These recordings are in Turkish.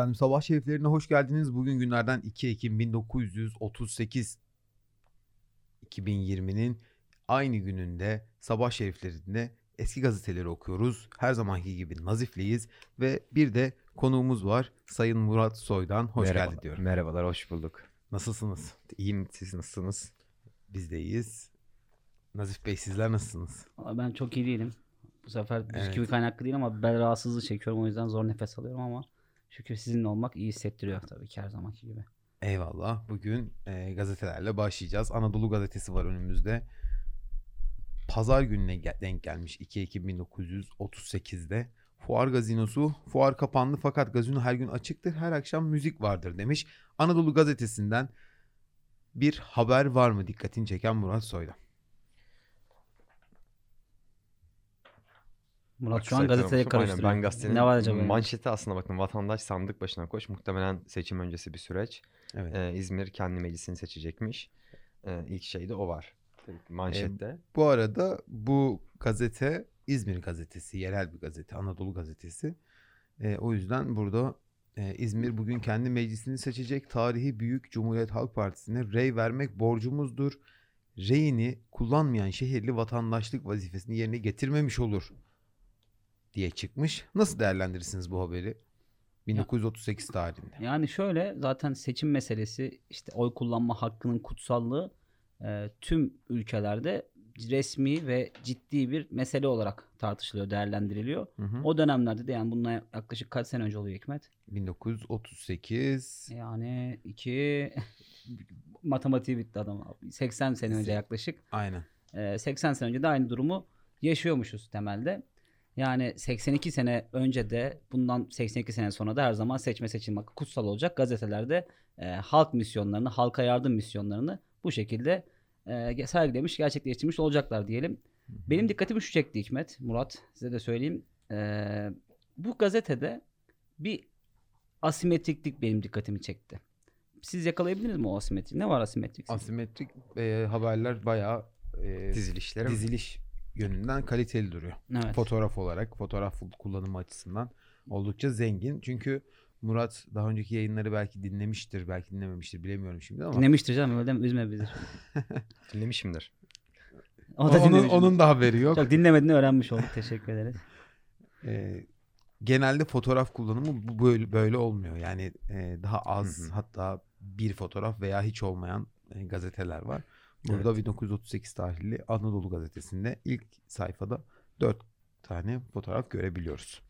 Efendim sabah şeriflerine hoş geldiniz. Bugün günlerden 2 Ekim 1938 2020'nin aynı gününde sabah şeriflerinde eski gazeteleri okuyoruz. Her zamanki gibi nazifliyiz ve bir de konuğumuz var. Sayın Murat Soy'dan hoş Merhaba- geldi diyorum. Merhabalar, hoş bulduk. Nasılsınız? İyiyim, siz nasılsınız? Biz de iyiyiz. Nazif Bey sizler nasılsınız? Ben çok iyi değilim. Bu sefer Evet. bisküvi kaynaklı değil ama bel rahatsızlığı çekiyorum o yüzden zor nefes alıyorum ama şükür sizinle olmak iyi hissettiriyor tabii ki her zamanki gibi. Eyvallah. Bugün e, gazetelerle başlayacağız. Anadolu gazetesi var önümüzde. Pazar gününe gel- denk gelmiş 2 Ekim 1938'de. Fuar gazinosu, fuar kapandı fakat gazino her gün açıktır, her akşam müzik vardır demiş. Anadolu gazetesinden bir haber var mı dikkatini çeken Murat Soy'da? Murat şu an. Aynen, karıştırıyor. Ben gazetenin Ne var acaba? yani? manşeti aslında bakın vatandaş sandık başına koş. Muhtemelen seçim öncesi bir süreç. Evet. Ee, İzmir kendi meclisini seçecekmiş. Ee, ilk şey de o var. Manşette. Bu arada bu gazete İzmir gazetesi, yerel bir gazete, Anadolu gazetesi. E, o yüzden burada e, İzmir bugün kendi meclisini seçecek. Tarihi Büyük Cumhuriyet Halk Partisi'ne rey vermek borcumuzdur. Reyini kullanmayan şehirli vatandaşlık vazifesini yerine getirmemiş olur diye çıkmış. Nasıl değerlendirirsiniz bu haberi? 1938 tarihinde. Yani şöyle zaten seçim meselesi işte oy kullanma hakkının kutsallığı e, tüm ülkelerde resmi ve ciddi bir mesele olarak tartışılıyor, değerlendiriliyor. Hı hı. O dönemlerde de yani bundan yaklaşık kaç sene önce oluyor Hikmet? 1938 Yani iki matematiği bitti adam. abi. 80 sene önce yaklaşık. aynen. Ee, 80 sene önce de aynı durumu yaşıyormuşuz temelde. Yani 82 sene önce de bundan 82 sene sonra da her zaman seçme seçilme hakkı kutsal olacak. Gazetelerde e, halk misyonlarını, halka yardım misyonlarını bu şekilde e, sergilemiş, gerçekleştirmiş olacaklar diyelim. Benim dikkatimi şu çekti Hikmet, Murat size de söyleyeyim. Ee, bu gazetede bir asimetriklik benim dikkatimi çekti. Siz yakalayabildiniz mi o asimetrik? Ne var asimetrik? Asimetrik e, haberler bayağı e, Dizilişleri mi? diziliş yönünden kaliteli duruyor. Evet. Fotoğraf olarak, fotoğraf kullanımı açısından oldukça zengin. Çünkü Murat daha önceki yayınları belki dinlemiştir, belki dinlememiştir bilemiyorum şimdi ama Dinlemiştir canım öyle deme, üzme bizi. Dinlemişimdir. O da onun, onun da haberi yok. Çok dinlemediğini öğrenmiş olduk. Teşekkür ederiz. Ee, genelde fotoğraf kullanımı bu- böyle, böyle olmuyor. Yani e, daha az Hı hı. hatta bir fotoğraf veya hiç olmayan e, gazeteler var. Burada 1938 tarihli Anadolu gazetesinde ilk sayfada 4 tane fotoğraf görebiliyoruz.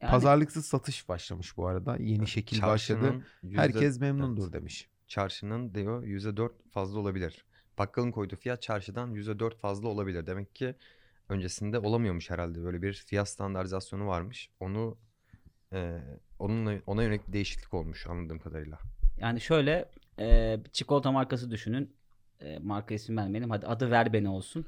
Yani Pazarlıksız satış başlamış bu arada. Yeni şekil başladı. Yüzde- Herkes memnundur Evet. demiş. Çarşının diyor %4 fazla olabilir. Bakkalın koyduğu fiyat çarşıdan %4 fazla olabilir. Demek ki öncesinde olamıyormuş herhalde. Böyle bir fiyat standartizasyonu varmış. Onu e, onunla ona yönelik bir değişiklik olmuş anladığım kadarıyla. yani şöyle e, çikolata markası düşünün. E, marka isim vermeyelim. Hadi adı ver beni olsun.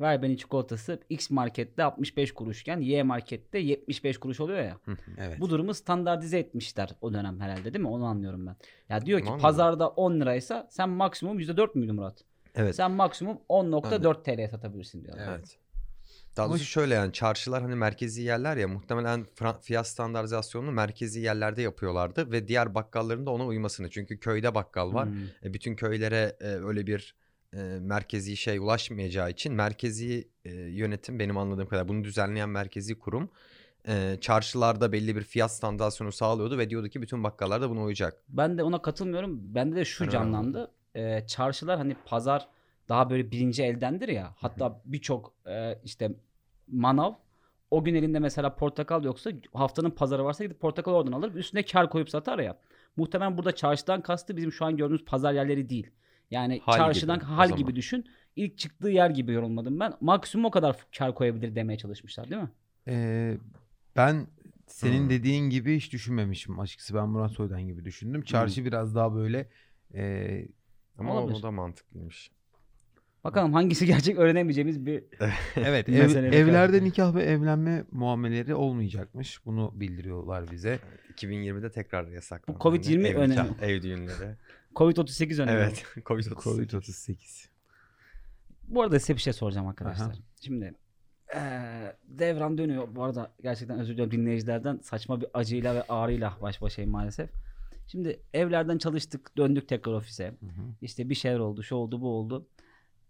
Ver beni çikolatası X markette 65 kuruşken Y markette 75 kuruş oluyor ya. Evet. Bu durumu standartize etmişler o dönem herhalde değil mi? Onu anlıyorum ben. Ya diyor ki Anladım. pazarda 10 liraysa sen maksimum %4 müydü Murat? Evet. Sen maksimum 10.4 TL satabilirsin diyor. Evet. Daha doğrusu şöyle yani çarşılar hani merkezi yerler ya muhtemelen fiyat standartizasyonunu merkezi yerlerde yapıyorlardı ve diğer bakkalların da ona uymasını. Çünkü köyde bakkal var. Hmm. E, bütün köylere e, öyle bir e, merkezi şey ulaşmayacağı için merkezi e, yönetim benim anladığım kadar bunu düzenleyen merkezi kurum e, çarşılarda belli bir fiyat standartizasyonu sağlıyordu ve diyordu ki bütün bakkallar da buna uyacak. Ben de ona katılmıyorum. Bende de şu canlandı. Ee, çarşılar hani pazar daha böyle birinci eldendir ya. Hatta birçok e, işte manav o gün elinde mesela portakal yoksa haftanın pazarı varsa gidip portakal oradan alır. Üstüne kar koyup satar ya. Muhtemelen burada çarşıdan kastı bizim şu an gördüğümüz pazar yerleri değil. Yani Hal çarşıdan gibi hal gibi düşün. İlk çıktığı yer gibi yorumladım ben. Maksimum o kadar kar koyabilir demeye çalışmışlar değil mi? Ee, ben senin Hmm. dediğin gibi hiç düşünmemişim. Açıkçası ben Murat Soydan gibi düşündüm. Çarşı biraz daha böyle e, Ama Olabilir. o da mantıklıymış. Bakalım hangisi gerçek öğrenemeyeceğimiz bir Evet, Bir ev- evlerde nikah ve evlenme muameleleri olmayacakmış. Bunu bildiriyorlar bize. 2020'de tekrar yasaklandı. Bu Covid-20 ev, önemi. nikah, ev düğünleri. Covid-38 önemi. evet. Covid-38. Covid-38. Bu arada size bir şey soracağım arkadaşlar. Aha. Şimdi Eee, devran dönüyor. Bu arada gerçekten özür diliyorum dinleyicilerden. Saçma bir acıyla ve ağrıyla baş başayım maalesef. Şimdi evlerden çalıştık, döndük tekrar ofise. Hı hı. İşte bir şeyler oldu, şu oldu, bu oldu.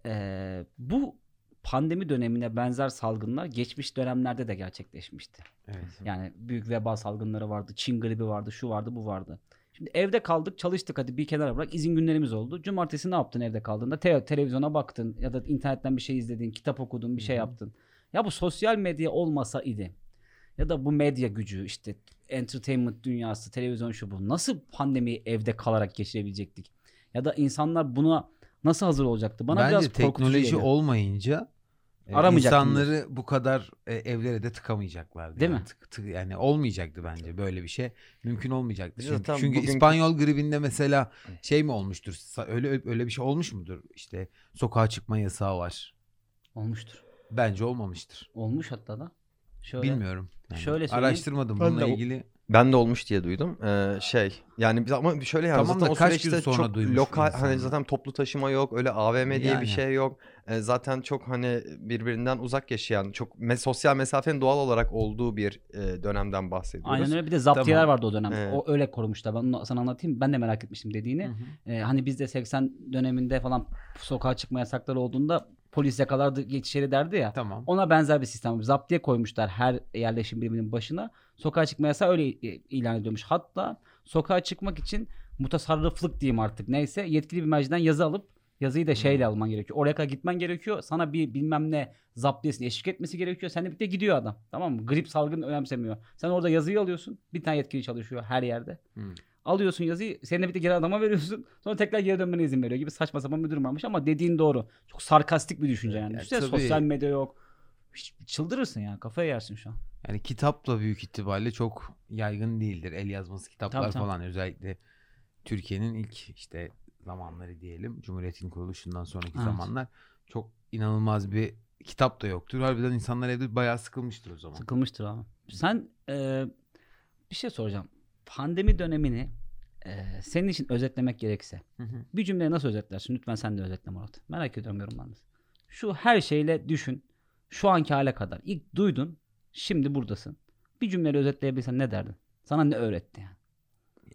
Eee, bu pandemi dönemine benzer salgınlar geçmiş dönemlerde de gerçekleşmişti. Evet. Yani büyük veba salgınları vardı, Çin gribi vardı, şu vardı, bu vardı. Şimdi evde kaldık, çalıştık hadi bir kenara bırak. izin günlerimiz oldu. Cumartesi ne yaptın evde kaldığında? Te- televizyona baktın ya da internetten bir şey izledin, kitap okudun, bir şey Hı hı. yaptın. Ya bu sosyal medya olmasa idi ya da bu medya gücü işte entertainment dünyası, televizyon şu bu. Nasıl pandemiyi evde kalarak geçirebilecektik? Ya da insanlar buna nasıl hazır olacaktı? Bana Bence biraz teknoloji geliyor. olmayınca e, insanları bu kadar e, evlere de tıkamayacaklardı. Değil yani. mi? Tık- tık- yani olmayacaktı bence böyle bir şey. Mümkün olmayacaktı. Çünkü, çünkü bugünkü- İspanyol gribinde mesela şey mi olmuştur? Öyle öyle bir şey olmuş mudur? İşte sokağa çıkma yasağı var. Olmuştur. Bence olmamıştır. Olmuş hatta da. Şöyle. Bilmiyorum. Yani Şöyle söyleyeyim. araştırmadım bununla ilgili. Ben de olmuş diye duydum. Ee, şey yani biz ama şöyle yani Tamam da zaten o kaç gün süreçte sonra çok duymuş lokal insanlar? hani zaten toplu taşıma yok öyle AVM diye Yani. bir şey yok. Ee, zaten çok hani birbirinden uzak yaşayan çok me- sosyal mesafenin doğal olarak olduğu bir e, dönemden bahsediyoruz. Aynen öyle bir de zaptiyeler Tamam. vardı o dönem. Evet. O öyle korumuşlar. Ben onu sana anlatayım. Ben de merak etmiştim dediğini. Hı hı. Ee, hani bizde 80 döneminde falan sokağa çıkma yasakları olduğunda polis yakalardı geçişleri derdi ya. Tamam. Ona benzer bir sistem. Zaptiye koymuşlar her yerleşim biriminin başına. Sokağa çıkma yasağı öyle i- ilan edilmiş. Hatta sokağa çıkmak için mutasarrıflık diyeyim artık neyse yetkili bir merciden yazı alıp yazıyı da şeyle Hmm. alman gerekiyor. Oraya kadar gitmen gerekiyor. Sana bir bilmem ne zaptiyesini eşlik etmesi gerekiyor. Seninle birlikte gidiyor adam. Tamam mı? Grip salgını önemsemiyor. Sen orada yazıyı alıyorsun. Bir tane yetkili çalışıyor her yerde. Hı. Alıyorsun yazıyı. Seninle birlikte geri adama veriyorsun. Sonra tekrar geri dönmene izin veriyor gibi saçma sapan bir durum varmış ama dediğin doğru. Çok sarkastik bir düşünce yani. Ya Düşünsene tabii. sosyal medya yok. Çıldırırsın ya. Kafaya yersin şu an. Yani kitapla büyük ihtimalle çok yaygın değildir. El yazması kitaplar Tabii, tabii. falan özellikle Türkiye'nin ilk işte zamanları diyelim. Cumhuriyet'in kuruluşundan sonraki Evet. zamanlar çok inanılmaz bir kitap da yoktur. Harbiden insanlar evde bayağı sıkılmıştır o zaman. Sıkılmıştır abi. Sen e, bir şey soracağım. Pandemi dönemini e, senin için özetlemek gerekse Hı hı. bir cümleye nasıl özetlersin? Lütfen sen de özetle Murat. Merak ediyorum yorumlarınızı. Şu her şeyle düşün. Şu anki hale kadar. İlk duydun. Şimdi buradasın. Bir cümleyle özetleyebilsen ne derdin? Sana ne öğretti yani?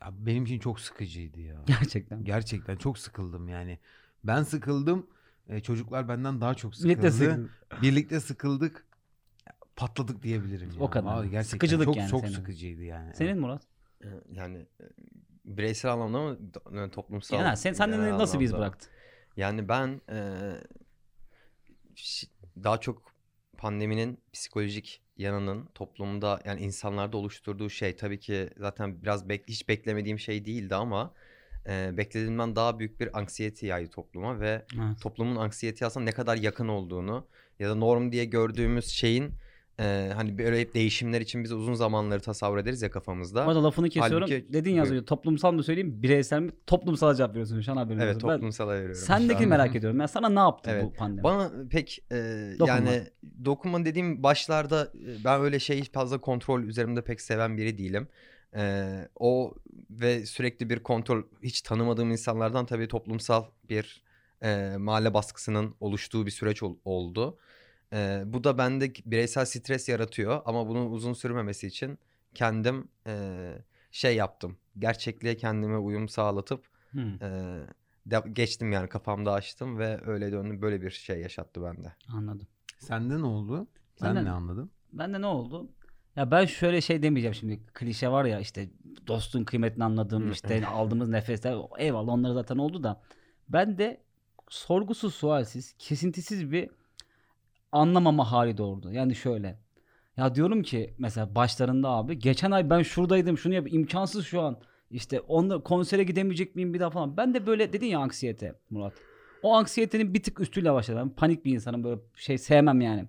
Ya benim için çok sıkıcıydı ya. Gerçekten. Gerçekten çok sıkıldım yani. Ben sıkıldım. e, çocuklar benden daha çok sıkıldı. Birlikte sıkıldın. Birlikte sıkıldık. Patladık diyebilirim. O ya. kadar. Vallahi gerçekten Sıkıcılık çok, yani Çok senin. sıkıcıydı yani. Senin Murat? Ee, Yani e, bireysel anlamda mı e, toplumsal? Yani sen, sen nasıl bir iz anlamda? bıraktı? Yani ben e, daha çok pandeminin psikolojik yanının toplumda yani insanlarda oluşturduğu şey tabii ki zaten biraz bek hiç beklemediğim şey değildi ama e, beklediğimden daha büyük bir anksiyete yaydı topluma ve Evet. toplumun anksiyete aslında ne kadar yakın olduğunu ya da norm diye gördüğümüz şeyin e, hani böyle hep değişimler için biz uzun zamanları tasavvur ederiz ya kafamızda. Bu arada lafını kesiyorum. Halbuki- Dedin yazıyor. Toplumsal mı söyleyeyim, bireysel mi? Toplumsal cevap veriyorsun şu an haberin Evet olsun. Ben toplumsala veriyorum. Sendekini an. merak ediyorum. Ya sana ne yaptı Evet. bu pandemi? Bana pek e, Dokunma. yani dokunma dediğim başlarda ben öyle şeyi fazla kontrol üzerimde pek seven biri değilim. E, o ve sürekli bir kontrol hiç tanımadığım insanlardan tabii toplumsal bir e, mahalle baskısının oluştuğu bir süreç ol- oldu. E, bu da bende bireysel stres yaratıyor ama bunun uzun sürmemesi için kendim e, şey yaptım. Gerçekliğe kendime uyum sağlatıp Hı. e, de- geçtim yani kafamda açtım ve öyle döndüm böyle bir şey yaşattı bende. Anladım. Sende ne oldu? Sen Benden- ne anladın? Ben de ne oldu? Ya ben şöyle şey demeyeceğim şimdi. Klişe var ya işte dostun kıymetini anladım. İşte aldığımız nefesler. Eyvallah onları zaten oldu da. Ben de sorgusuz sualsiz, kesintisiz bir anlamama hali doğurdu. Yani şöyle. Ya diyorum ki mesela başlarında abi geçen ay ben şuradaydım şunu yap imkansız şu an. İşte onda konsere gidemeyecek miyim bir daha falan. Ben de böyle dedin ya anksiyete Murat. O anksiyetenin bir tık üstüyle başladı. Panik bir insanım böyle şey sevmem yani.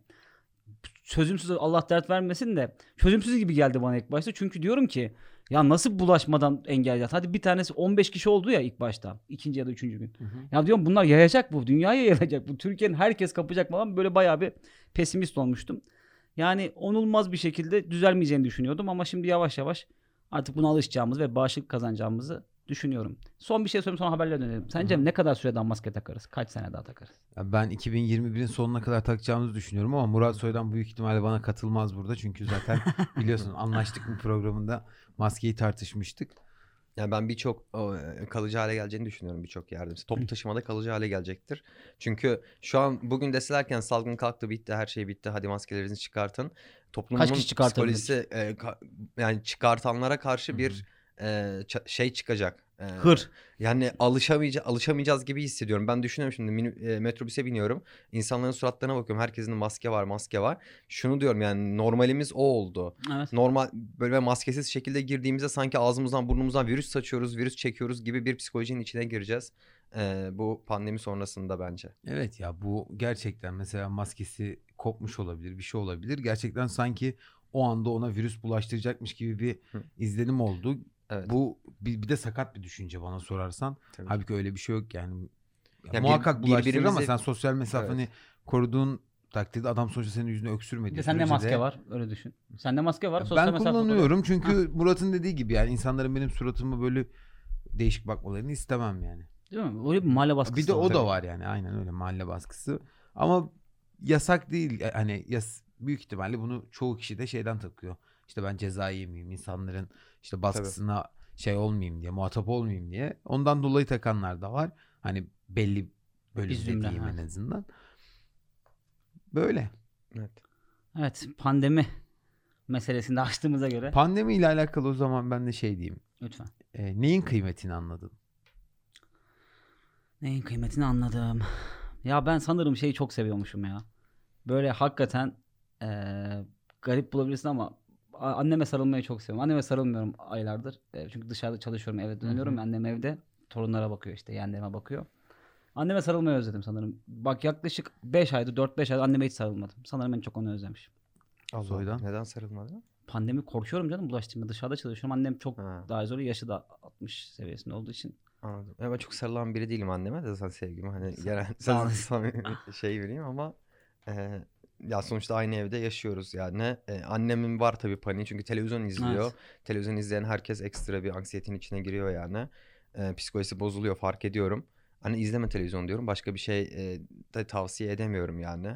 Çözümsüz Allah dert vermesin de çözümsüz gibi geldi bana ilk başta. Çünkü diyorum ki ya nasıl bulaşmadan engelleyeceğiz? Hadi bir tanesi 15 kişi oldu ya ilk başta. ikinci ya da üçüncü gün. Ya diyorum bunlar yayacak bu. Dünyaya yayılacak bu. Türkiye'nin herkes kapacak falan. Böyle bayağı bir pesimist olmuştum. Yani onulmaz bir şekilde düzelmeyeceğini düşünüyordum. Ama şimdi yavaş yavaş artık buna alışacağımız ve bağışıklık kazanacağımızı düşünüyorum. Son bir şey söyleyeyim sonra haberlere dönelim. Sence ne kadar süre daha maske takarız? Kaç sene daha takarız? Ya Ben 2021'in sonuna kadar takacağımızı düşünüyorum ama Murat Soydan büyük ihtimalle bana katılmaz burada. Çünkü zaten biliyorsun anlaştık mı programında maskeyi tartışmıştık. Yani ben birçok e, kalıcı hale geleceğini düşünüyorum birçok yerde. Toplu taşımada kalıcı hale gelecektir. Çünkü şu an bugün deselerken salgın kalktı bitti her şey bitti hadi maskelerinizi çıkartın. Toplumun kişi çıkartabilir? psikolojisi e, ka- yani çıkartanlara karşı bir e, şey çıkacak. E, Hır. Yani alışamayacağız, alışamayacağız gibi hissediyorum. Ben düşünüyorum şimdi mini- e, metrobüse biniyorum. İnsanların suratlarına bakıyorum. Herkesin maske var, maske var. Şunu diyorum yani normalimiz o oldu. Evet. Normal böyle maskesiz şekilde girdiğimizde sanki ağzımızdan burnumuzdan virüs saçıyoruz, virüs çekiyoruz gibi bir psikolojinin içine gireceğiz. e, bu pandemi sonrasında bence. Evet ya bu gerçekten mesela maskesi kopmuş olabilir bir şey olabilir. Gerçekten sanki o anda ona virüs bulaştıracakmış gibi bir Hı. izlenim oldu. Evet. Bu bir, bir de sakat bir düşünce bana sorarsan. Tabii. Halbuki öyle bir şey yok yani. Ya Ya bir- muhakkak bulaştırır ama birbirimizi- sen sosyal mesafeni koruduğun takdirde adam sonuçta senin yüzüne Bir öksürmediği de sende maske de- var. Öyle düşün. Sende maske var. Ya sosyal ben kullanıyorum çünkü Murat'ın dediği gibi yani insanların benim suratıma böyle değişik bakmalarını istemem yani. Değil mi? Öyle bir mahalle baskısı Bir de o var. da var yani aynen öyle mahalle baskısı. Ama yasak değil E, hani yas büyük ihtimalle bunu çoğu kişi de şeyden takıyor. İşte ben ceza yemeyeyim insanların işte baskısına şey olmayayım diye muhatap olmayayım diye. Ondan dolayı takanlar da var. Hani belli bölümde diyeyim en azından. Böyle. Evet. Evet pandemi meselesini de açtığımıza göre Pandemi ile alakalı o zaman ben de şey diyeyim. lütfen. E, neyin kıymetini anladın? Neyin kıymetini anladım. Ya ben sanırım şeyi çok seviyormuşum ya. Böyle hakikaten eee, garip bulabilirsin ama anneme sarılmayı çok seviyorum. Anneme sarılmıyorum aylardır. E, çünkü dışarıda çalışıyorum eve dönüyorum. hı. Annem evde torunlara bakıyor işte yeğenlerime bakıyor. Anneme sarılmayı özledim sanırım. Bak yaklaşık 5 aydır 4-5 aydır anneme hiç sarılmadım. Sanırım en çok onu özlemişim. Allah. Soydan. Neden sarılmadı? Pandemi korkuyorum canım bulaştırma. Dışarıda çalışıyorum. Annem çok Ha. daha zor. Yaşı da 60 seviyesinde olduğu için. Anladım. Ya ben çok sarılan biri değilim anneme de zaten sevgimi hani genel sağ sen samimi şey vereyim ama e, ya sonuçta aynı evde yaşıyoruz yani. E, annemin var tabii paniği çünkü televizyon izliyor. Evet. Televizyon izleyen herkes ekstra bir anksiyetin içine giriyor yani. E, psikolojisi bozuluyor fark ediyorum. Hani izleme televizyon diyorum. Başka bir şey e, de tavsiye edemiyorum yani.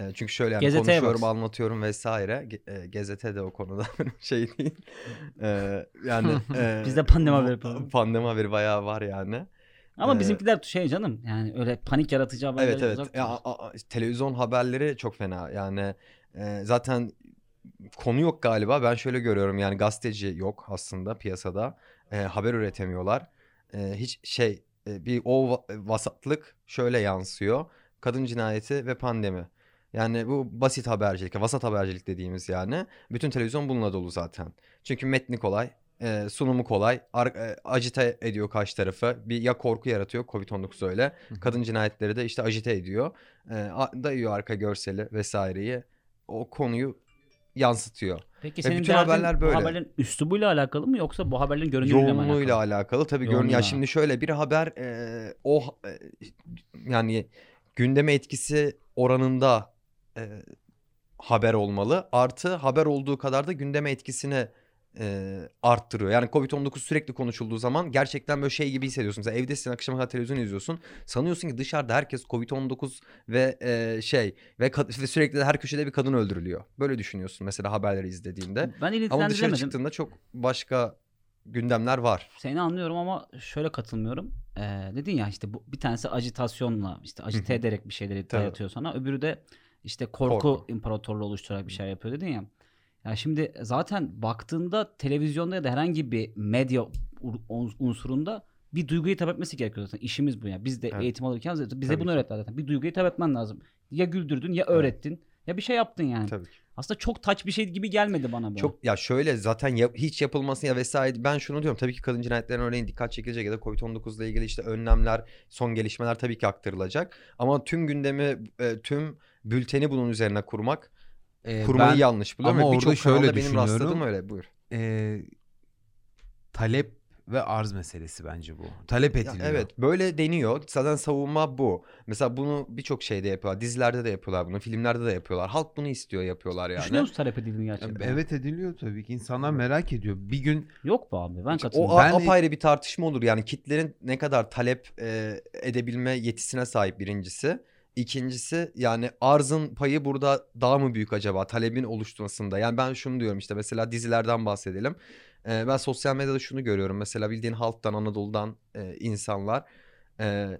E, çünkü şöyle yani Gazeteye konuşuyorum, baksın. anlatıyorum vesaire. Ge- e, gazete de o konuda şey değil. E, yani e, Biz de pandemi haberi. Pandemi haberi bayağı var yani. Ama Ee, bizimkiler şey canım yani öyle panik yaratıcı haberler Evet evet. uzak Ya, a- a- televizyon haberleri çok fena. Yani e, zaten konu yok galiba. Ben şöyle görüyorum yani gazeteci yok aslında piyasada. E, haber üretemiyorlar. E, hiç şey e, bir o va- vasatlık şöyle yansıyor. Kadın cinayeti ve pandemi. Yani bu basit habercilik, vasat habercilik dediğimiz yani. Bütün televizyon bununla dolu zaten. Çünkü metni kolay, e, sunumu kolay, ar- e, acite ediyor karşı tarafı. Bir ya korku yaratıyor, Covid-19 öyle. Kadın cinayetleri de işte ajite ediyor. E, dayıyor arka görseli vesaireyi. O konuyu yansıtıyor. Peki ve senin bütün derdin haberler böyle. bu haberlerin üslubuyla alakalı mı yoksa bu haberlerin görünümüyle mi Yoğunluğuyla alakalı? alakalı. Tabii görün ya şimdi şöyle bir haber e, o e, yani gündeme etkisi oranında e, haber olmalı. Artı haber olduğu kadar da gündeme etkisini e, arttırıyor. Yani Covid-19 sürekli konuşulduğu zaman gerçekten böyle şey gibi hissediyorsun. Mesela evdesin akşama kadar televizyon izliyorsun. Sanıyorsun ki dışarıda herkes Covid-19 ve e, şey ve, ve sürekli de her köşede bir kadın öldürülüyor. Böyle düşünüyorsun mesela haberleri izlediğinde. Ben Ama dışarı çıktığında çok başka gündemler var. Seni anlıyorum ama şöyle katılmıyorum. Ee, dedin ya işte bu bir tanesi ajitasyonla işte hı. ederek bir şeyleri dayatıyor sana. Öbürü de işte korku, Korku. imparatorluğu oluşturarak bir şey yapıyor dedin ya. Ya şimdi zaten baktığında televizyonda ya da herhangi bir medya ur- unsurunda bir duyguyu hitap etmesi gerekiyor zaten. İşimiz bu ya. Biz de Evet. eğitim alırken bize Tabii bunu ki. öğrettiler zaten. Bir duyguyu hitap etmen lazım. Ya güldürdün ya öğrettin ya bir şey yaptın yani. Tabii ki. Aslında çok taç bir şey gibi gelmedi bana bu. Çok ya şöyle zaten yap- hiç yapılmasın ya vesaire ben şunu diyorum tabii ki kadın cinayetlerine örneğin dikkat çekilecek ya da Covid-19 ile ilgili işte önlemler, son gelişmeler tabii ki aktarılacak. Ama tüm gündemi, e, tüm bülteni bunun üzerine kurmak, E, kurmayı ben, yanlış buluyorum. ama orada şöyle benim düşünüyorum. rastladığım öyle buyur. e, talep ve arz meselesi bence bu. Talep Ya ediliyor. evet böyle deniyor. Zaten savunma bu. Mesela bunu birçok şeyde yapıyorlar. Dizilerde de yapıyorlar bunu. Filmlerde de yapıyorlar. Halk bunu istiyor yapıyorlar yani. Düşünüyor musun talep edildiğini gerçekten? Evet ediliyor tabii ki. İnsanlar merak ediyor. Bir gün Yok be abi ben O katılıyorum. a- Ben- apayrı bir tartışma olur. Yani kitlerin ne kadar talep e, edebilme yetisine sahip birincisi. İkincisi yani arzın payı burada daha mı büyük acaba talebin oluşturmasında? Yani ben şunu diyorum işte mesela dizilerden bahsedelim. E, ben sosyal medyada şunu görüyorum. Mesela bildiğin halktan Anadolu'dan e, insanlar e,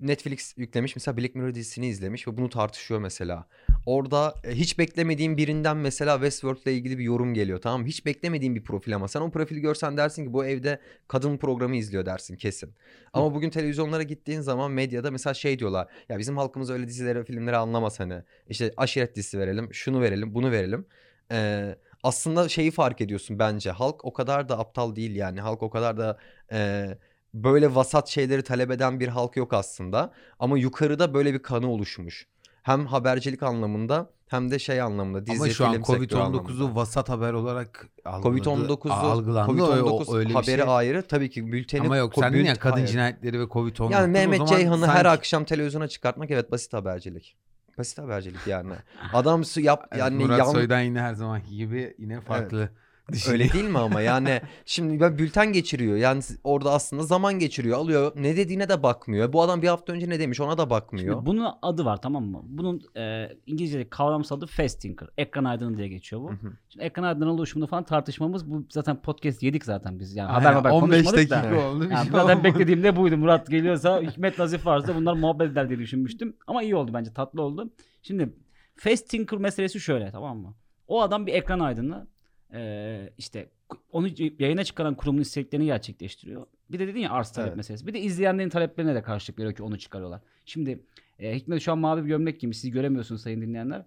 Netflix yüklemiş mesela Black Mirror dizisini izlemiş ve bunu tartışıyor mesela. Orada e, hiç beklemediğin birinden mesela Westworld'la ilgili bir yorum geliyor tamam? Hiç beklemediğin bir profil ama sen o profili görsen dersin ki bu evde kadın programı izliyor dersin kesin. Ama bugün televizyonlara gittiğin zaman medyada mesela şey diyorlar. Ya bizim halkımız öyle dizileri filmleri anlamaz hani. İşte aşiret dizisi verelim, şunu verelim, bunu verelim. Ee, aslında şeyi fark ediyorsun bence. Halk o kadar da aptal değil yani. Halk o kadar da e, böyle vasat şeyleri talep eden bir halk yok aslında. Ama yukarıda böyle bir kanı oluşmuş. Hem habercilik anlamında hem de şey anlamında. Dizi, ama şu an film sektörü anlamında. Covid-19'u vasat haber olarak algıladı, Covid-19'u algılandı. Covid-19 O- öyle haberi şey. ayrı. Tabii ki bülteni Ama yok sen ya kadın hayır. cinayetleri ve Covid-19. Yani Mehmet Ceyhan'ı her sanki- akşam televizyona çıkartmak evet basit habercilik. Basit habercilik yani. Adam su yap Evet, yani Murat yan- Soy'dan yine her zamanki gibi yine farklı düşünüyor. Öyle değil mi ama yani şimdi ben bülten geçiriyor. Yani orada aslında zaman geçiriyor. Alıyor ne dediğine de bakmıyor. Bu adam bir hafta önce ne demiş ona da bakmıyor. Şimdi bunun adı var tamam mı? Bunun e, İngilizce'de kavramsal adı fast thinker. Ekran aydını diye geçiyor bu. Hı hı. Şimdi ekran aydının oluşumunda falan tartışmamız bu zaten podcast yedik zaten biz. Yani Aynen, haber haber 15 konuşmadık dakika da. oldu. Yani şey zaten beklediğim de buydu. Murat geliyorsa Hikmet Nazif varsa bunlar muhabbet eder diye düşünmüştüm. Ama iyi oldu bence tatlı oldu. Şimdi fast thinker meselesi şöyle tamam mı? O adam bir ekran aydını e, işte onu yayına çıkaran kurumun isteklerini gerçekleştiriyor. Bir de dedin ya arz talep Evet. meselesi. Bir de izleyenlerin taleplerine de karşılık veriyor ki onu çıkarıyorlar. Şimdi e, Hikmet şu an mavi bir gömlek giymiş. Siz göremiyorsunuz sayın dinleyenler.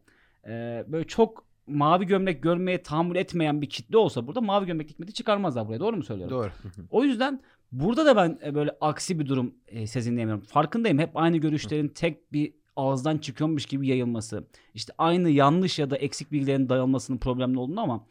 E, böyle çok mavi gömlek görmeye tahammül etmeyen bir kitle olsa burada mavi gömlek Hikmet'i çıkarmazlar buraya. Doğru mu söylüyorum? Doğru. O yüzden burada da ben e, böyle aksi bir durum e, sezinleyemiyorum. Farkındayım hep aynı görüşlerin tek bir ağızdan çıkıyormuş gibi yayılması. İşte aynı yanlış ya da eksik bilgilerin dayalmasının problemli olduğunu ama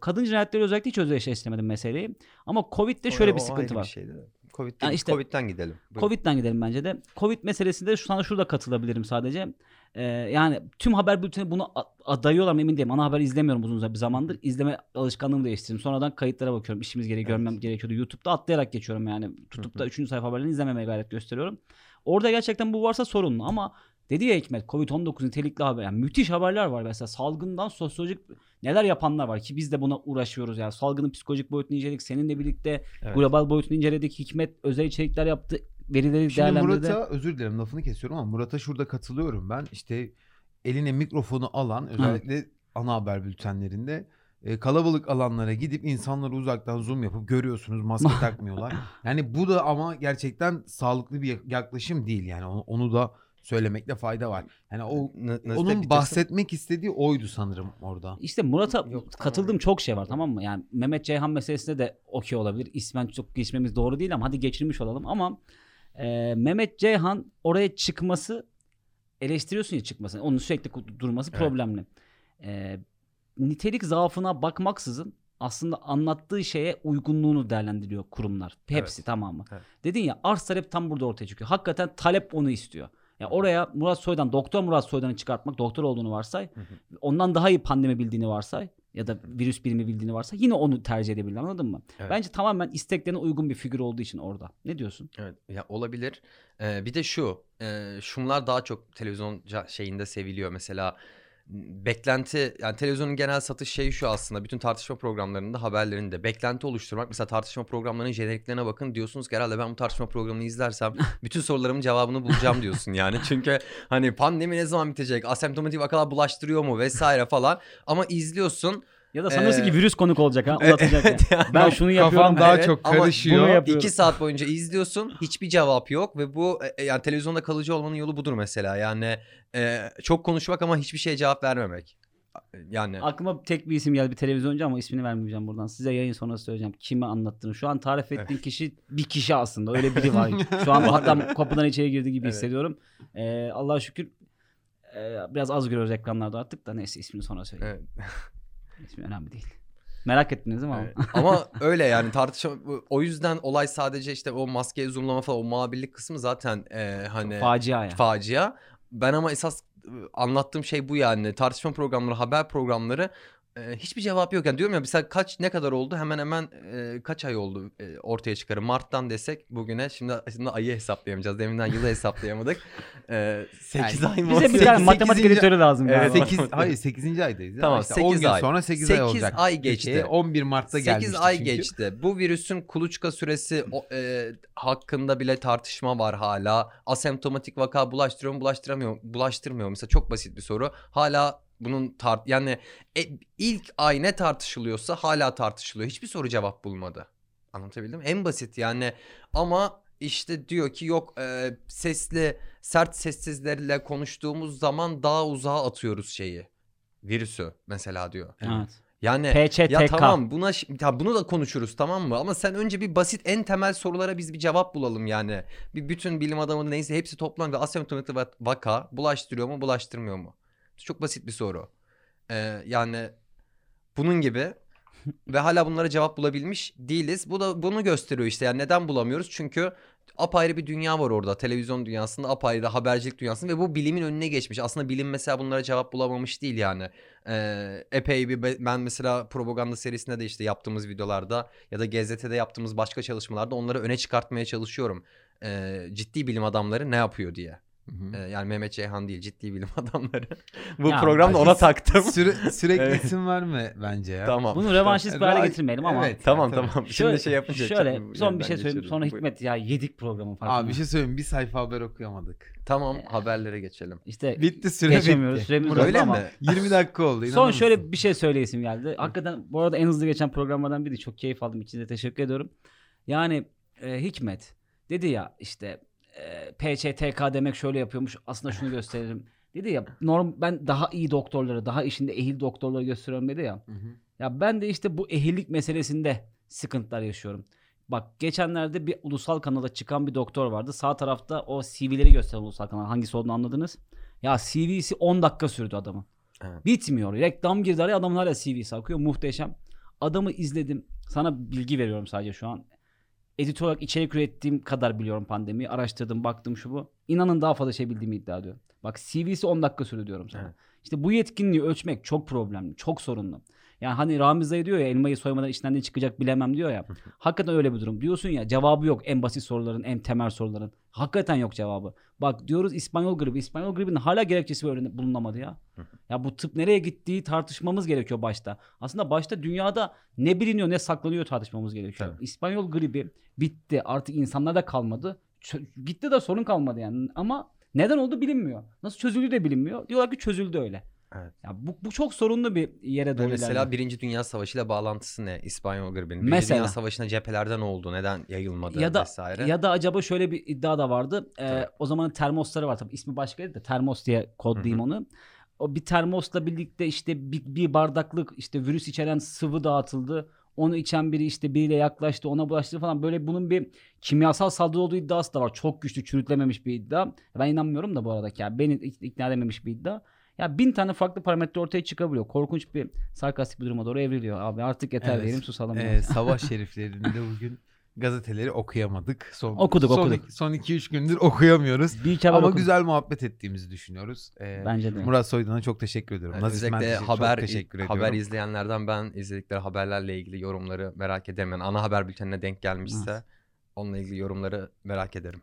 kadın cinayetleri özellikle hiç özdeşleştiremedim meseleyi. Ama Covid'de şöyle O- bir o sıkıntı var. Bir şeydi. Covid Yani işte- Covid'den gidelim. Buyurun. Covid'den gidelim bence de. Covid meselesinde şu sana şurada katılabilirim sadece. Ee, yani tüm haber bülteni bunu adayıyorlar mı emin değilim. Ana haber izlemiyorum uzun bir zamandır. İzleme alışkanlığımı değiştirdim. Sonradan kayıtlara bakıyorum. İşimiz gereği görmem gerekiyordu. YouTube'da atlayarak geçiyorum yani. Tutup da 3. sayfa haberlerini izlememeye gayret gösteriyorum. Orada gerçekten bu varsa sorunlu ama dedi ya Hikmet Covid-19 nitelikli haber. Yani müthiş haberler var mesela salgından sosyolojik neler yapanlar var ki biz de buna uğraşıyoruz yani. Salgının psikolojik boyutunu inceledik. Seninle birlikte Evet. global boyutunu inceledik. Hikmet özel içerikler yaptı. Verileri Şimdi değerlendirdi. Murat'a özür dilerim lafını kesiyorum ama Murat'a şurada katılıyorum ben. İşte eline mikrofonu alan özellikle ana haber bültenlerinde e, kalabalık alanlara gidip insanları uzaktan zoom yapıp görüyorsunuz maske takmıyorlar. Yani bu da ama gerçekten sağlıklı bir yaklaşım değil yani onu, onu da söylemekte fayda var. Yani o N- nasıl onun bahsetmek istediği oydu sanırım orada. İşte Murat'a Yok, katıldığım tamam. çok şey var tamam mı? Yani Mehmet Ceyhan meselesinde de okey olabilir. İsmen çok geçmemiz doğru değil ama hadi geçirmiş olalım. Ama e, Mehmet Ceyhan oraya çıkması eleştiriyorsun ya çıkmasını. Onun sürekli durması Evet. problemli. E, nitelik zaafına bakmaksızın aslında anlattığı şeye uygunluğunu değerlendiriyor kurumlar. Hepsi Evet. tamamı. Evet. Dedin ya arz talep tam burada ortaya çıkıyor. Hakikaten talep onu istiyor. Ya oraya Murat Soydan, Doktor Murat Soydan'ı çıkartmak, doktor olduğunu varsay. Hı hı. Ondan daha iyi pandemi bildiğini varsay ya da virüs bilimi bildiğini varsa yine onu tercih edebilir anladın mı? Evet. Bence tamamen isteklerine uygun bir figür olduğu için orada. Ne diyorsun? Evet ya olabilir. Ee, bir de şu, e, şunlar daha çok televizyon şeyinde seviliyor. Mesela beklenti yani televizyonun genel satış şeyi şu aslında bütün tartışma programlarında haberlerinde beklenti oluşturmak. Mesela tartışma programlarının jeneriklerine bakın diyorsunuz ki herhalde ben bu tartışma programını izlersem bütün sorularımın cevabını bulacağım diyorsun yani. Çünkü hani pandemi ne zaman bitecek? Asemptomatik vakalar bulaştırıyor mu vesaire falan. Ama izliyorsun. Ya da sanıyorsun Ee, ki virüs konuk olacak ha e- anlatacak ya. evet yani. Ben şunu yapıyorum. Kafam daha Evet, çok ama karışıyor. bunu yapıyorum. İki saat boyunca izliyorsun hiçbir cevap yok ve bu e, yani televizyonda kalıcı olmanın yolu budur mesela yani e, çok konuşmak ama hiçbir şeye cevap vermemek yani Aklıma tek bir isim geldi bir televizyoncu ama ismini vermeyeceğim buradan. Size yayın sonrası söyleyeceğim. Kime anlattığını. Şu an tarif ettiğin kişi bir kişi aslında. Öyle biri var. Şu an hatta kapıdan içeri girdi gibi Evet. hissediyorum. Ee, Allah'a şükür e, biraz az görüyoruz ekranlarda artık da neyse ismini sonra söyleyeyim. evet. İsmi önemli değil. Merak ettiniz değil mi? Evet. Ama öyle yani tartışma o yüzden olay sadece işte o maskeye zoomlama falan o muhabirlik kısmı zaten e, hani Facia ya. facia. Ben ama esas e, anlattığım şey bu yani tartışma programları, haber programları e, hiçbir cevap yok. Yani diyorum ya mesela kaç ne kadar oldu hemen hemen e, kaç ay oldu e, ortaya çıkarı. Mart'tan desek bugüne şimdi aslında ayı hesaplayamayacağız. Deminden yılı hesaplayamadık. E, 8 ay mı? Bize bir tane matematik editörü lazım. Evet, galiba. 8 hayır 8. aydayız. ya. Tamam, İşte sekiz 10 gün ay. sonra 8 ay Sekiz olacak. ay Türkiye'ye. geçti. 11 Mart'ta 8 gelmişti ay çünkü. geçti. Bu virüsün kuluçka süresi o, e, hakkında bile tartışma var hala. Asemptomatik vaka bulaştırıyor mu bulaştıramıyor mu? Bulaştırmıyor? Mesela çok basit bir soru. Hala bunun tart yani e, ilk ay ne tartışılıyorsa hala tartışılıyor. Hiçbir soru cevap bulmadı. Anlatabildim mi? En basit yani ama işte diyor ki yok e, sesli sert sessizlerle konuştuğumuz zaman daha uzağa atıyoruz şeyi. Virüsü mesela diyor. Evet. Yani PÇTK. ya tamam buna ya bunu da konuşuruz tamam mı? Ama sen önce bir basit en temel sorulara biz bir cevap bulalım yani. Bir bütün bilim adamı neyse hepsi toplandı. Asemptomatik va- vaka bulaştırıyor mu bulaştırmıyor mu? Çok basit bir soru. Ee, yani bunun gibi ve hala bunlara cevap bulabilmiş değiliz. Bu da bunu gösteriyor işte. Yani neden bulamıyoruz? Çünkü apayrı bir dünya var orada. Televizyon dünyasında apayrı habercilik dünyasında ve bu bilimin önüne geçmiş. Aslında bilim mesela bunlara cevap bulamamış değil yani. Ee, epey bir be- ben mesela propaganda serisinde de işte yaptığımız videolarda ya da GZT'de yaptığımız başka çalışmalarda onları öne çıkartmaya çalışıyorum. Ee, ciddi bilim adamları ne yapıyor diye. Hı hı. Ee, yani Mehmet Ceyhan değil ciddi bilim adamları. Bu Ya, programda ona taktım. Süre, sürekli Evet. isim verme bence ya. tamam. Bunu revanşist bir hale getirmeyelim ama. Evet. Tamam tabii. tamam. Şöyle, Şimdi şey yapınca şöyle son bir şey söyleyeyim. geçiyorum. Sonra Buyur. Hikmet ya yedik programı farkında. Abi bir şey söyleyeyim. Bir sayfa haber okuyamadık. Tamam haberlere geçelim. İşte Bitti süre geçemiyoruz. bitti. Süremiz Öyle ama. mi? 20 dakika oldu. Son mısın? şöyle bir şey söyleyesim geldi. Hakikaten bu arada en hızlı geçen programlardan biri. Çok keyif aldım. İçinize teşekkür ediyorum. Yani e, Hikmet dedi ya işte e, PÇTK demek şöyle yapıyormuş. Aslında şunu gösterelim. Dedi ya norm ben daha iyi doktorları, daha işinde ehil doktorları gösteriyorum dedi ya. Hı hı. Ya ben de işte bu ehillik meselesinde sıkıntılar yaşıyorum. Bak geçenlerde bir ulusal kanala çıkan bir doktor vardı. Sağ tarafta o CV'leri gösteren ulusal kanal. Hangisi olduğunu anladınız? Ya CV'si 10 dakika sürdü adamın. Evet. Bitmiyor. Reklam girdi araya adamın hala CV'si akıyor. Muhteşem. Adamı izledim. Sana bilgi veriyorum sadece şu an. Editör olarak içerik ürettiğim kadar biliyorum pandemiyi. Araştırdım, baktım şu bu. İnanın daha fazla şey bildiğimi iddia ediyorum. Bak CV'si 10 dakika sürdü diyorum sana. Evet. İşte bu yetkinliği ölçmek çok problemli, çok sorunlu. Yani hani Ramiz dayı diyor ya elmayı soymadan içinden ne çıkacak bilemem diyor ya. Hakikaten öyle bir durum. Diyorsun ya cevabı yok en basit soruların, en temel soruların. Hakikaten yok cevabı. Bak diyoruz İspanyol gribi. İspanyol gribinin hala gerekçesi öğren- bulunamadı ya. Ya bu tıp nereye gittiği tartışmamız gerekiyor başta. Aslında başta dünyada ne biliniyor ne saklanıyor tartışmamız gerekiyor. Tabii. İspanyol gribi bitti. Artık insanlarda kalmadı. Çö- gitti de sorun kalmadı yani. Ama neden oldu bilinmiyor. Nasıl çözüldü de bilinmiyor. Diyorlar ki çözüldü öyle. Evet. Ya bu, bu çok sorunlu bir yere doğru mesela ilerliyor. Birinci Dünya Savaşı ile bağlantısı ne? İspanyol gribinin. Birinci Mesela. Dünya Savaşı'nda cephelerden oldu. Neden yayılmadı ya da vesaire. ya da acaba şöyle bir iddia da vardı. Ee, o zamanın termosları var tabii ismi başkaydı da termos diye kodlayayım Hı hı. onu. O bir termosla birlikte işte bir, bir bardaklık işte virüs içeren sıvı dağıtıldı. Onu içen biri işte biriyle yaklaştı ona bulaştı falan böyle bunun bir kimyasal saldırı olduğu iddiası da var. Çok güçlü çürütülememiş bir iddia. Ben inanmıyorum da bu arada ya beni ik- ikna edememiş bir iddia. Ya bin tane farklı parametre ortaya çıkabiliyor. Korkunç bir sarkastik bir duruma doğru evriliyor abi. Artık yeter Evet. diyelim susalım. Ee, sabah şeriflerinde bugün gazeteleri okuyamadık. Son, Okuduk, son, okuduk. Son 2-3 gündür okuyamıyoruz. bir Ama okudum. güzel muhabbet ettiğimizi düşünüyoruz. Ee, Bence de. Murat Soydan'a çok teşekkür ediyorum. Yani Nazif özellikle haber çok teşekkür ediyorum. haber izleyenlerden ben izledikleri haberlerle ilgili yorumları merak ederim. Yani ana haber bültenine denk gelmişse Evet. onunla ilgili yorumları merak ederim.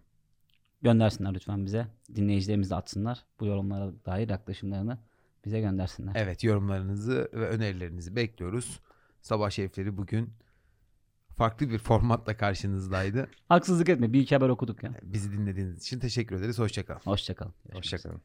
göndersinler lütfen bize. Dinleyicilerimiz de atsınlar. Bu yorumlara dair yaklaşımlarını bize göndersinler. Evet yorumlarınızı ve önerilerinizi bekliyoruz. Sabah şerifleri bugün farklı bir formatla karşınızdaydı. Haksızlık etme. Bir iki haber okuduk ya. Bizi dinlediğiniz için teşekkür ederiz. Hoşçakalın. Hoşçakalın. Hoşçakalın.